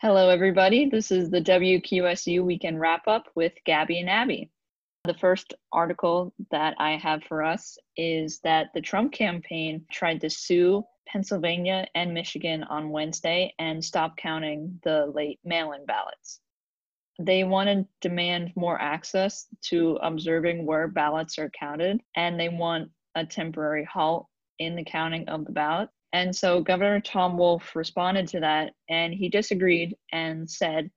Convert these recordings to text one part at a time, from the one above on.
Hello, everybody. This is the WQSU Weekend Wrap Up with Gabby and Abby. The first article that I have for us is that the Trump campaign tried to sue Pennsylvania and Michigan on Wednesday and stop counting the late mail in ballots. They want to demand more access to observing where ballots are counted, and they want a temporary halt in the counting of the ballot. And so Governor Tom Wolf responded to that and he disagreed and said,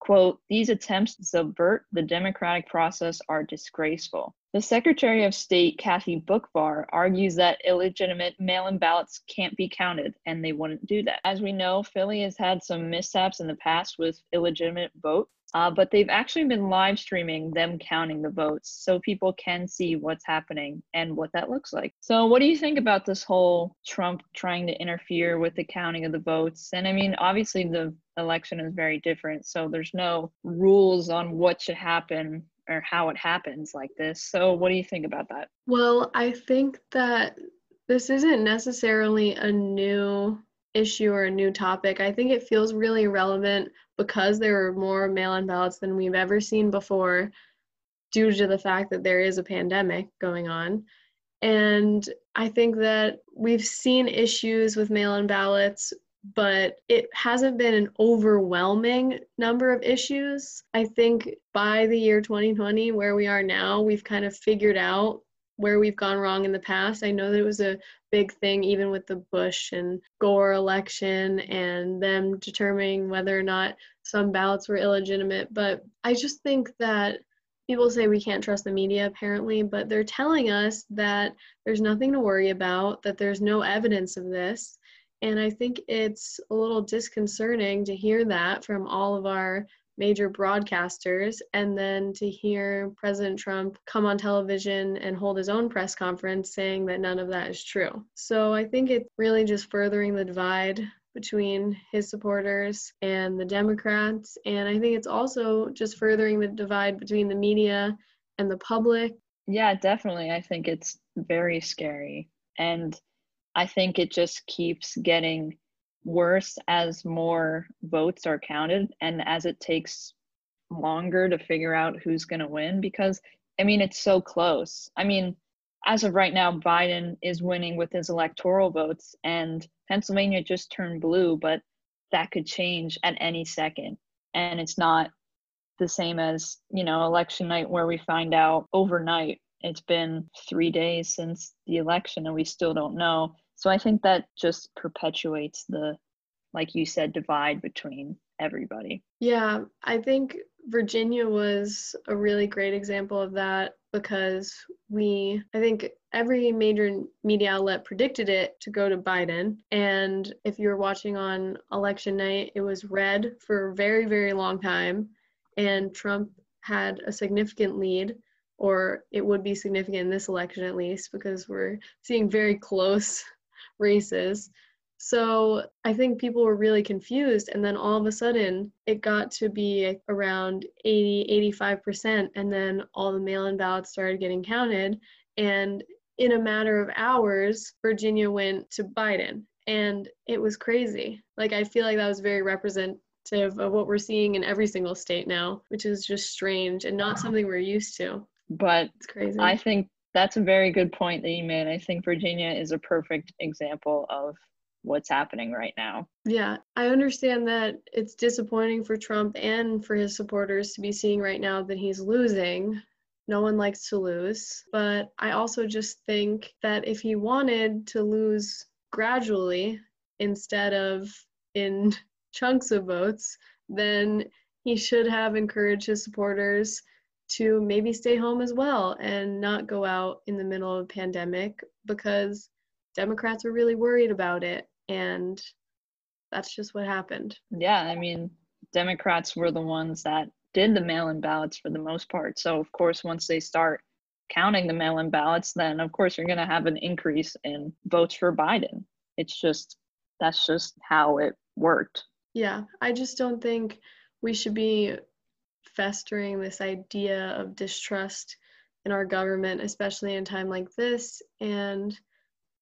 quote, these attempts to subvert the democratic process are disgraceful. The Secretary of State, Kathy Boockvar, argues that illegitimate mail in ballots can't be counted, and they wouldn't do that. As we know, Philly has had some mishaps in the past with illegitimate votes, uh, but they've actually been live streaming them counting the votes so people can see what's happening and what that looks like. So, what do you think about this whole Trump trying to interfere with the counting of the votes? And I mean, obviously, the election is very different, so there's no rules on what should happen or how it happens like this. So, what do you think about that? Well, I think that this isn't necessarily a new issue or a new topic. I think it feels really relevant because there are more mail in ballots than we've ever seen before due to the fact that there is a pandemic going on. And I think that we've seen issues with mail in ballots, but it hasn't been an overwhelming number of issues. I think by the year 2020, where we are now, we've kind of figured out where we've gone wrong in the past. I know that it was a big thing even with the Bush and Gore election and them determining whether or not some ballots were illegitimate. But I just think that people say we can't trust the media apparently, but they're telling us that there's nothing to worry about, that there's no evidence of this. And I think it's a little disconcerting to hear that from all of our major broadcasters and then to hear President Trump come on television and hold his own press conference saying that none of that is true. So I think it's really just furthering the divide between his supporters and the Democrats. And I think it's also just furthering the divide between the media and the public. Yeah, definitely. I think it's very scary. And I think it just keeps getting worse as more votes are counted and as it takes longer to figure out who's going to win because I mean it's so close. I mean as of right now Biden is winning with his electoral votes and Pennsylvania just turned blue but that could change at any second and it's not the same as, you know, election night where we find out overnight. It's been 3 days since the election and we still don't know so I think that just perpetuates the, like you said, divide between everybody. Yeah, I think Virginia was a really great example of that because we, I think every major media outlet predicted it to go to Biden. And if you're watching on election night, it was red for a very, very long time. And Trump had a significant lead, or it would be significant in this election at least, because we're seeing very close races. So I think people were really confused. And then all of a sudden, it got to be around 80, 85%. And then all the mail in ballots started getting counted. And in a matter of hours, Virginia went to Biden. And it was crazy. Like, I feel like that was very representative of what we're seeing in every single state now, which is just strange and not something we're used to. But it's crazy. I think that's a very good point that you made. I think Virginia is a perfect example of what's happening right now. Yeah, I understand that it's disappointing for Trump and for his supporters to be seeing right now that he's losing. No one likes to lose. But I also just think that if he wanted to lose gradually instead of in chunks of votes, then he should have encouraged his supporters to maybe stay home as well and not go out in the middle of a pandemic because Democrats were really worried about it. And that's just what happened. Yeah, I mean, Democrats were the ones that did the mail in ballots for the most part. So, of course, once they start counting the mail in ballots, then of course you're going to have an increase in votes for Biden. It's just, that's just how it worked. Yeah, I just don't think we should be festering this idea of distrust in our government, especially in a time like this. And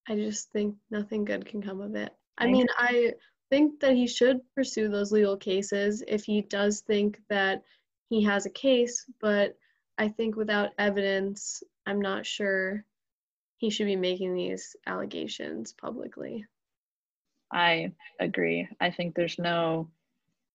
I just think nothing good can come of it. I mean, I think that he should pursue those legal cases if he does think that he has a case, but I think without evidence, I'm not sure he should be making these allegations publicly. I agree. I think there's no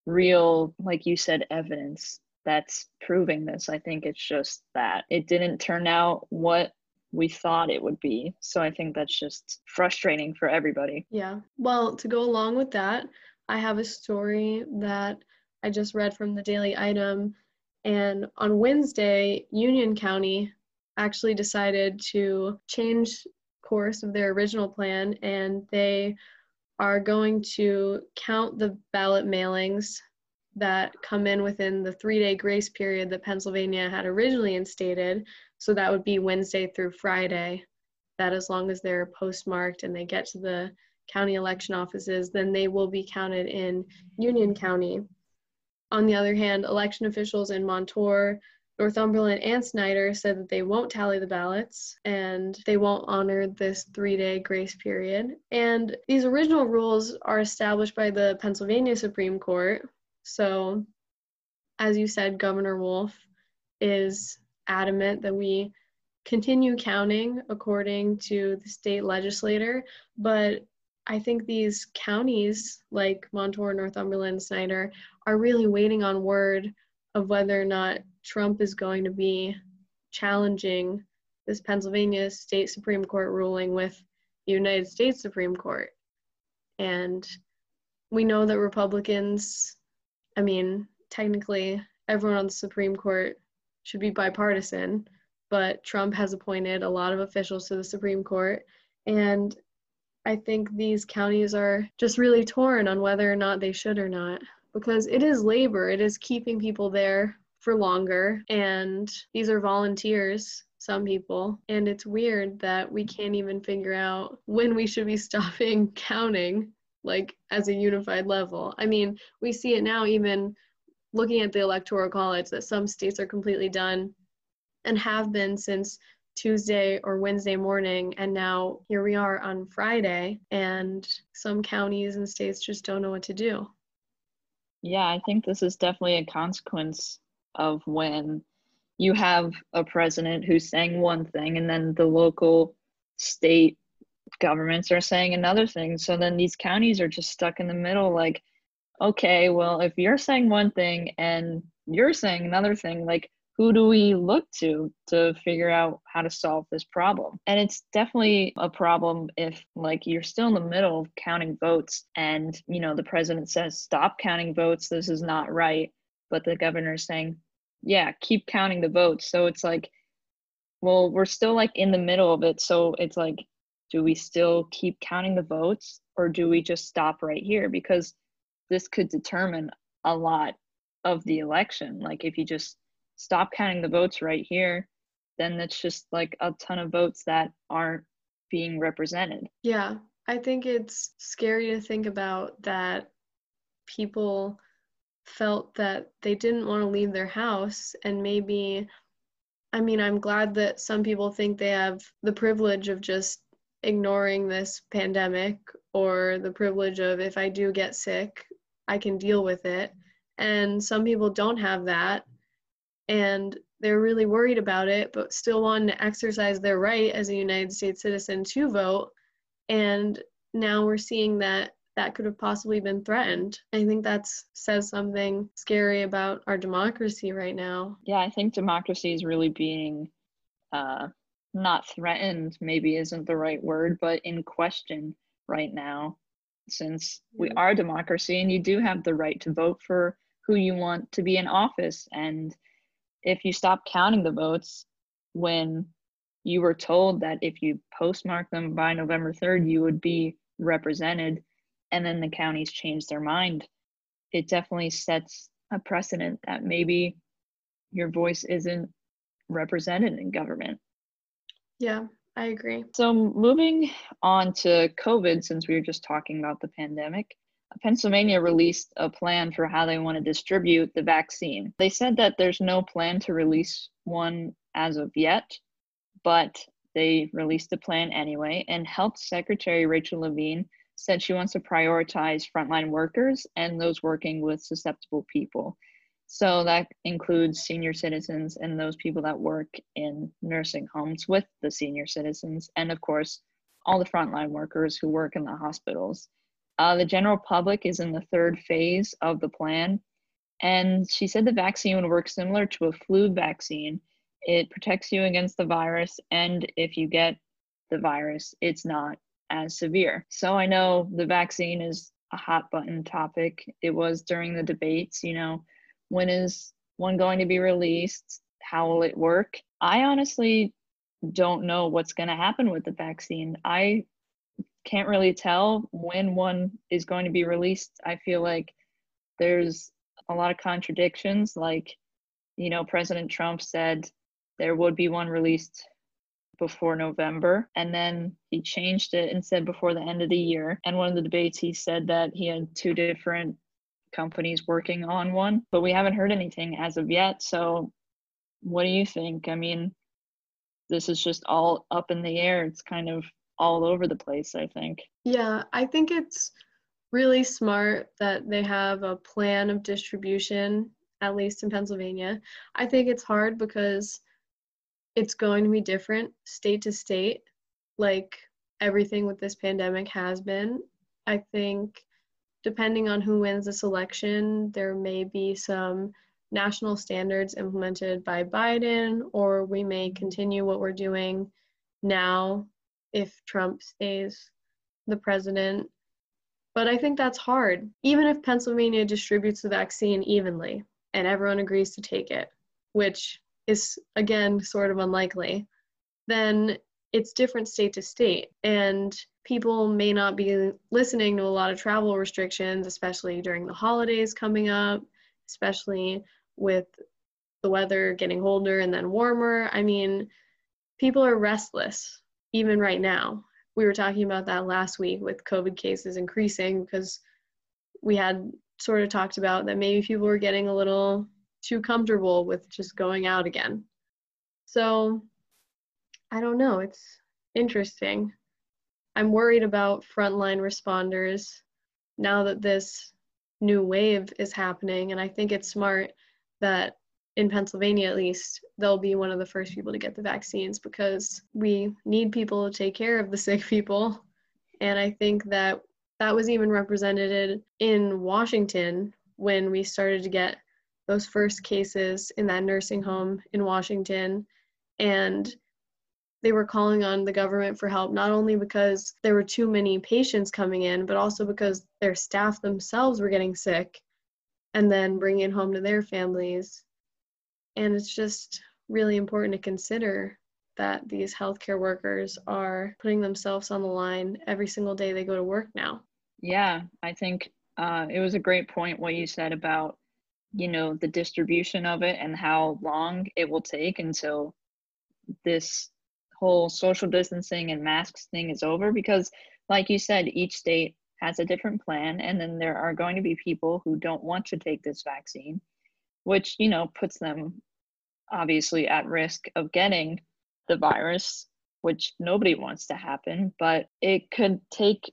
real, like you said, evidence that's proving this. I think it's just that it didn't turn out what we thought it would be. So I think that's just frustrating for everybody. Yeah. Well, to go along with that, I have a story that I just read from the Daily Item. And on Wednesday, Union County actually decided to change course of their original plan and they are going to count the ballot mailings that come in within the three day grace period that Pennsylvania had originally instated. So that would be Wednesday through Friday. That as long as they're postmarked and they get to the county election offices, then they will be counted in Union County. On the other hand, election officials in Montour, Northumberland, and Snyder said that they won't tally the ballots and they won't honor this three day grace period. And these original rules are established by the Pennsylvania Supreme Court, so, as you said, Governor Wolf is adamant that we continue counting according to the state legislator, but I think these counties like Montour, Northumberland, Snyder are really waiting on word of whether or not Trump is going to be challenging this Pennsylvania state Supreme Court ruling with the United States Supreme Court. And we know that Republicans I mean, technically, everyone on the Supreme Court should be bipartisan, but Trump has appointed a lot of officials to the Supreme Court. And I think these counties are just really torn on whether or not they should or not because it is labor, it is keeping people there for longer. And these are volunteers, some people. And it's weird that we can't even figure out when we should be stopping counting like as a unified level. I mean, we see it now even looking at the electoral college that some states are completely done and have been since Tuesday or Wednesday morning and now here we are on Friday and some counties and states just don't know what to do. Yeah, I think this is definitely a consequence of when you have a president who's saying one thing and then the local state governments are saying another thing. So then these counties are just stuck in the middle like, okay, well, if you're saying one thing and you're saying another thing, like, who do we look to to figure out how to solve this problem? And it's definitely a problem if, like, you're still in the middle of counting votes and, you know, the president says, stop counting votes, this is not right. But the governor is saying, yeah, keep counting the votes. So it's like, well, we're still like in the middle of it. So it's like, do we still keep counting the votes or do we just stop right here? Because this could determine a lot of the election. Like if you just stop counting the votes right here then that's just like a ton of votes that aren't being represented. Yeah i think it's scary to think about that people felt that they didn't want to leave their house and maybe I mean, I'm glad that some people think they have the privilege of just ignoring this pandemic or the privilege of if I do get sick, I can deal with it. And some people don't have that and they're really worried about it, but still want to exercise their right as a United States citizen to vote. And now we're seeing that that could have possibly been threatened. I think that says something scary about our democracy right now. Yeah, I think democracy is really being uh, not threatened maybe isn't the right word but in question right now. Since we are a democracy and you do have the right to vote for who you want to be in office. And if you stop counting the votes when you were told that if you postmark them by November 3rd you would be represented and then the counties change their mind it definitely sets a precedent that maybe your voice isn't represented in government yeah, I agree. So, moving on to COVID, since we were just talking about the pandemic, Pennsylvania released a plan for how they want to distribute the vaccine. They said that there's no plan to release one as of yet, but they released a plan anyway. And Health Secretary Rachel Levine said she wants to prioritize frontline workers and those working with susceptible people. So that includes senior citizens and those people that work in nursing homes with the senior citizens, and of course, all the frontline workers who work in the hospitals. Uh, the general public is in the third phase of the plan, and she said the vaccine would work similar to a flu vaccine. It protects you against the virus, and if you get the virus, it's not as severe. So I know the vaccine is a hot button topic. It was during the debates, you know, when is one going to be released? How will it work? I honestly don't know what's going to happen with the vaccine. I can't really tell when one is going to be released. I feel like there's a lot of contradictions. Like, you know, President Trump said there would be one released before November, and then he changed it and said before the end of the year. And one of the debates, he said that he had two different companies working on one, but we haven't heard anything as of yet. So, what do you think? I mean, this is just all up in the air. It's kind of all over the place, I think. Yeah, I think it's really smart that they have a plan of distribution, at least in Pennsylvania. I think it's hard because it's going to be different state to state, like everything with this pandemic has been. I think depending on who wins this election, there may be some national standards implemented by Biden, or we may continue what we're doing now if Trump stays the president. But I think that's hard. Even if Pennsylvania distributes the vaccine evenly and everyone agrees to take it, which is again sort of unlikely, then it's different state to state. And people may not be listening to a lot of travel restrictions, especially during the holidays coming up, especially with the weather getting colder and then warmer. I mean, people are restless even right now. We were talking about that last week with COVID cases increasing because we had sort of talked about that maybe people were getting a little too comfortable with just going out again. So I don't know. It's interesting. I'm worried about frontline responders now that this new wave is happening. And I think it's smart that in Pennsylvania, at least, they'll be one of the first people to get the vaccines because we need people to take care of the sick people. And I think that that was even represented in Washington when we started to get those first cases in that nursing home in Washington. And they were calling on the government for help, not only because there were too many patients coming in, but also because their staff themselves were getting sick and then bringing it home to their families. And it's just really important to consider that these healthcare workers are putting themselves on the line every single day they go to work now. Yeah, I think uh, it was a great point what you said about, you know, the distribution of it and how long it will take until this whole social distancing and masks thing is over because like you said each state has a different plan and then there are going to be people who don't want to take this vaccine which you know puts them obviously at risk of getting the virus which nobody wants to happen but it could take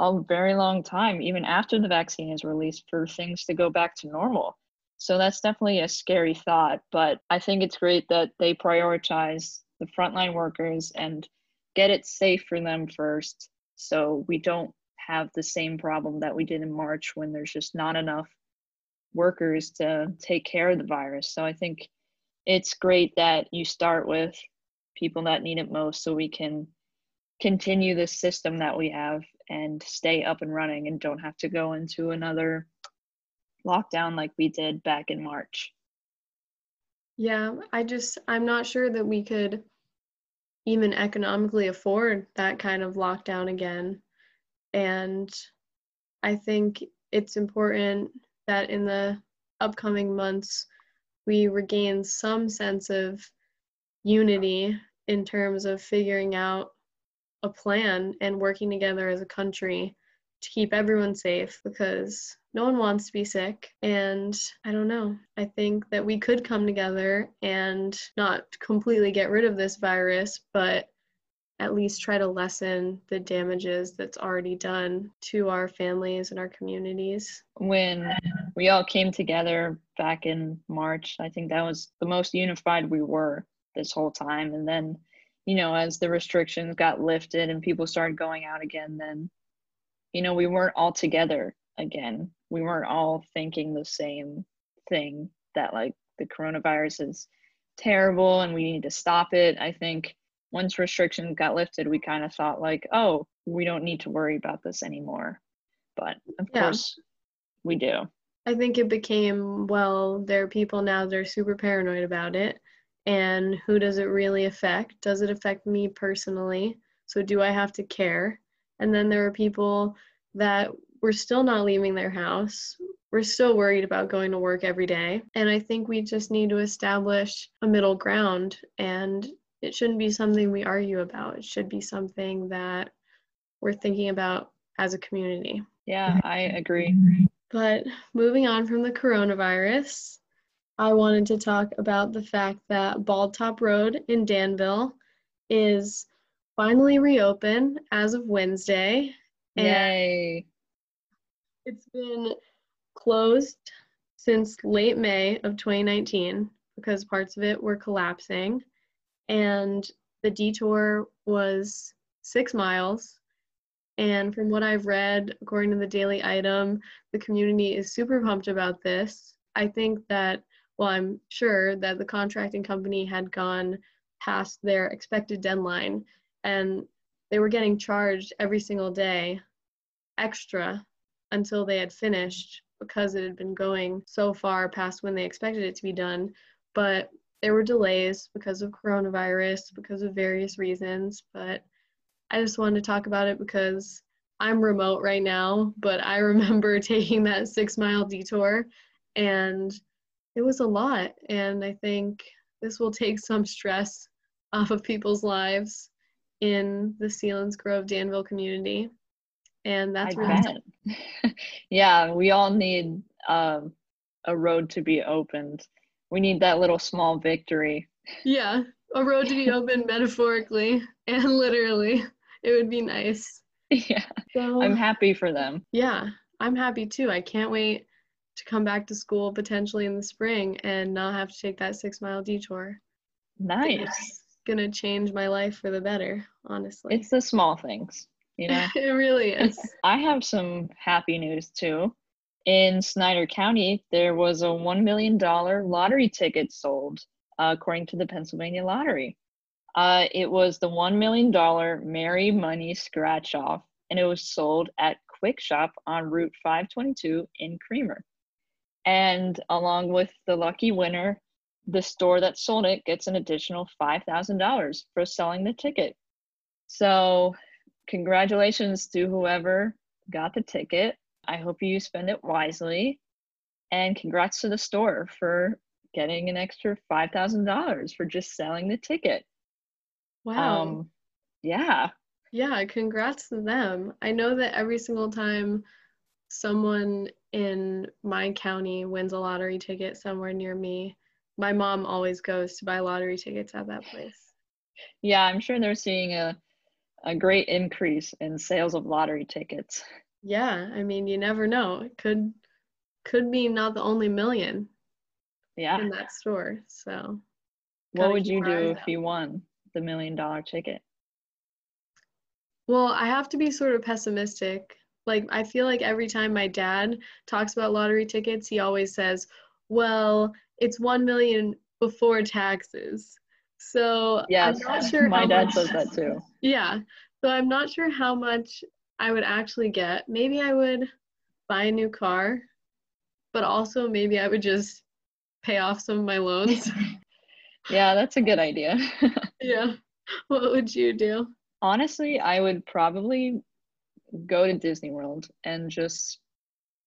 a very long time even after the vaccine is released for things to go back to normal. So that's definitely a scary thought but i think it's great that they prioritize the frontline workers and get it safe for them first so we don't have the same problem that we did in March when there's just not enough workers to take care of the virus. So I think it's great that you start with people that need it most so we can continue the system that we have and stay up and running and don't have to go into another lockdown like we did back in March. Yeah, I just, I'm not sure that we could even economically afford that kind of lockdown again. And I think it's important that in the upcoming months, we regain some sense of unity in terms of figuring out a plan and working together as a country to keep everyone safe because no one wants to be sick. And I don't know. I think that we could come together and not completely get rid of this virus, but at least try to lessen the damages that's already done to our families and our communities. When we all came together back in March, I think that was the most unified we were this whole time. And then, you know, as the restrictions got lifted and people started going out again, then, you know, we weren't all together again. We weren't all thinking the same thing that like the coronavirus is terrible and we need to stop it. I think once restrictions got lifted, we kind of thought like, oh, we don't need to worry about this anymore. But of yeah. course, we do. I think it became, well, there are people now that are super paranoid about it. And who does it really affect? Does it affect me personally? So do I have to care? And then there are people that were still not leaving their house. We're still worried about going to work every day. And I think we just need to establish a middle ground and it shouldn't be something we argue about. It should be something that we're thinking about as a community. Yeah, I agree. But moving on from the coronavirus, I wanted to talk about the fact that Bald Top Road in Danville is finally reopened as of Wednesday. Yay! It's been closed since late May of 2019 because parts of it were collapsing and the detour was six miles. And from what I've read, according to the Daily Item, the community is super pumped about this. I think that, well, I'm sure that the contracting company had gone past their expected deadline and they were getting charged every single day extra until they had finished because it had been going so far past when they expected it to be done. But there were delays because of coronavirus, because of various reasons, but I just wanted to talk about it because I'm remote right now, but I remember taking that six mile detour and it was a lot. And I think this will take some stress off of people's lives in the Selinsgrove Danville community. And that's I bet. yeah, we all need um, a road to be opened we need that little small victory. Yeah, a road to be open metaphorically and literally. It would be nice. Yeah. So, I'm happy for them. Yeah, I'm happy too. I can't wait to come back to school potentially in the spring and not have to take that six mile detour. Nice. It's gonna change my life for the better, honestly. It's the small things, you know? it really is. I have some happy news too in Snyder County, there was a $1 million lottery ticket sold, uh, according to the Pennsylvania Lottery. Uh, it was the $1 million Merry Money scratch off, and it was sold at Quick Shop on Route 522 in Kreamer. And along with the lucky winner, the store that sold it gets an additional $5,000 for selling the ticket. So, congratulations to whoever got the ticket. I hope you spend it wisely. And congrats to the store for getting an extra $5,000 for just selling the ticket. Wow. Um, yeah. Yeah, congrats to them. I know that every single time someone in my county wins a lottery ticket somewhere near me, my mom always goes to buy lottery tickets at that place. Yeah, I'm sure they're seeing a a great increase in sales of lottery tickets. Yeah i mean you never know. It could could be not the only million yeah. in that store so. What would you do if out. you won the million dollar ticket? Well i have to be sort of pessimistic. Like i feel like every time my dad talks about lottery tickets he always says well it's 1 million before taxes so yes I'm not sure my dad much, says that too yeah so i'm not sure how much I would actually get. Maybe I would buy a new car, but also maybe I would just pay off some of my loans. yeah, that's a good idea. yeah. What would you do? Honestly, I would probably go to Disney World and just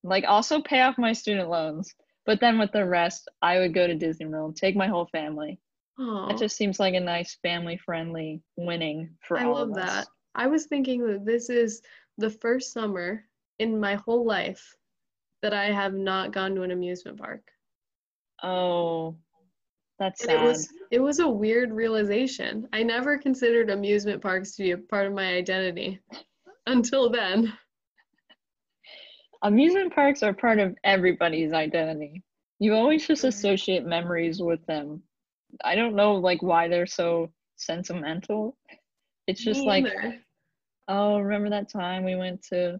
like also pay off my student loans. But then with the rest, I would go to Disney World, take my whole family. It just seems like a nice family friendly winning for I all love of us. that. I was thinking that this is the first summer in my whole life that I have not gone to an amusement park. Oh, That's And sad. it was it was a weird realization. I never considered amusement parks to be a part of my identity until then. Amusement parks are part of everybody's identity. You always just associate memories with them. I don't know like why they're so sentimental. It's just Me like, either. oh, remember that time we went to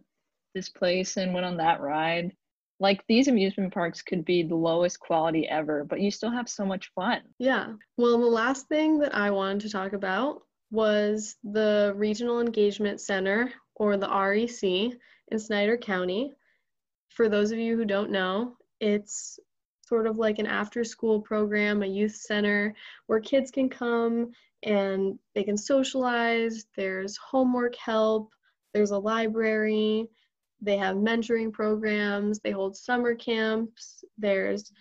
this place and went on that ride? Like these amusement parks could be the lowest quality ever, but you still have so much fun. Yeah. Well, the last thing that I wanted to talk about was the Regional Engagement Center, or the REC, in Snyder County. For those of you who don't know, it's sort of like an after school program, a youth center where kids can come and they can socialize. There's homework help, there's a library, they have mentoring programs, they hold summer camps, there's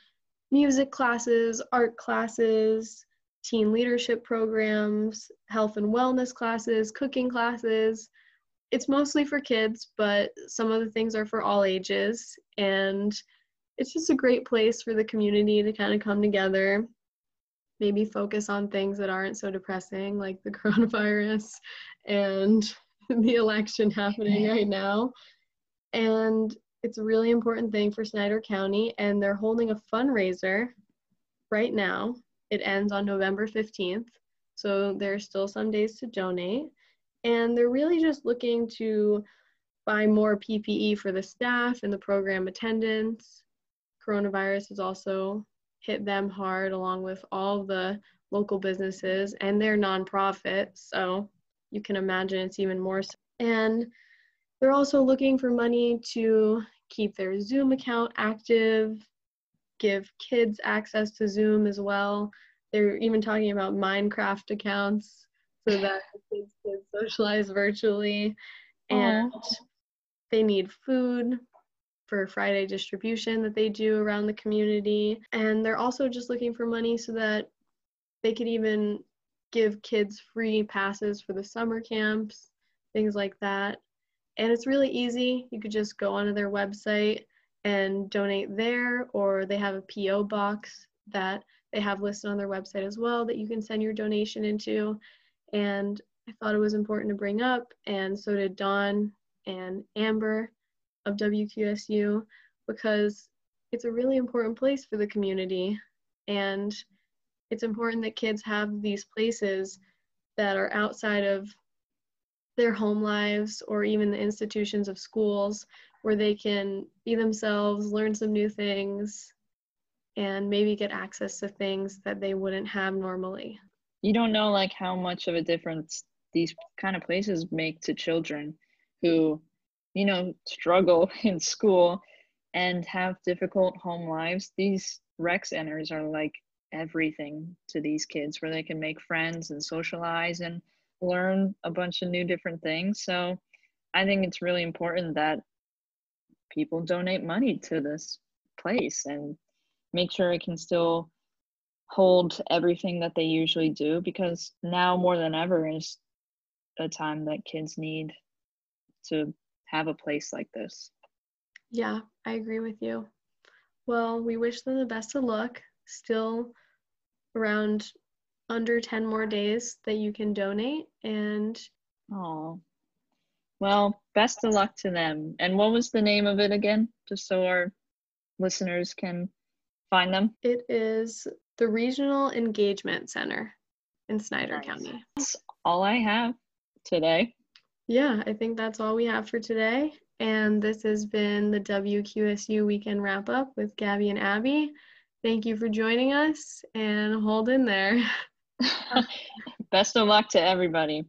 music classes, art classes, teen leadership programs, health and wellness classes, cooking classes. It's mostly for kids, but some of the things are for all ages. And it's just a great place for the community to kind of come together, maybe focus on things that aren't so depressing, like the coronavirus and the election happening right now. And it's a really important thing for Snyder County, and they're holding a fundraiser right now. It ends on November 15th, so there's still some days to donate. And they're really just looking to buy more PPE for the staff and the program attendants. Coronavirus has also hit them hard, along with all the local businesses and their nonprofits. So you can imagine it's even more. So. And they're also looking for money to keep their Zoom account active, give kids access to Zoom as well. They're even talking about Minecraft accounts so that kids can socialize virtually. And they need food for Friday distribution that they do around the community. And they're also just looking for money so that they could even give kids free passes for the summer camps, things like that. And it's really easy. You could just go onto their website and donate there, or they have a P.O. box that they have listed on their website as well that you can send your donation into. And I thought it was important to bring up, and so did Dawn and Amber of WQSU, because it's a really important place for the community. And it's important that kids have these places that are outside of their home lives or even the institutions of schools where they can be themselves, learn some new things, and maybe get access to things that they wouldn't have normally. You don't know like how much of a difference these kind of places make to children who, you know, struggle in school and have difficult home lives. These rec centers are like everything to these kids where they can make friends and socialize and learn a bunch of new different things. So I think it's really important that people donate money to this place and make sure it can still hold everything that they usually do because now more than ever is a time that kids need to have a place like this. Yeah, I agree with you. Well, we wish them the best of luck. Still around under 10 more days that you can donate and Oh. Well, best of luck to them. And what was the name of it again? Just so our listeners can find them. it is the Regional Engagement Center in Snyder Nice. County. That's all I have today. Yeah, I think that's all we have for today. And this has been the WQSU Weekend Wrap Up with Gabby and Abby. Thank you for joining us and hold in there. Best of luck to everybody.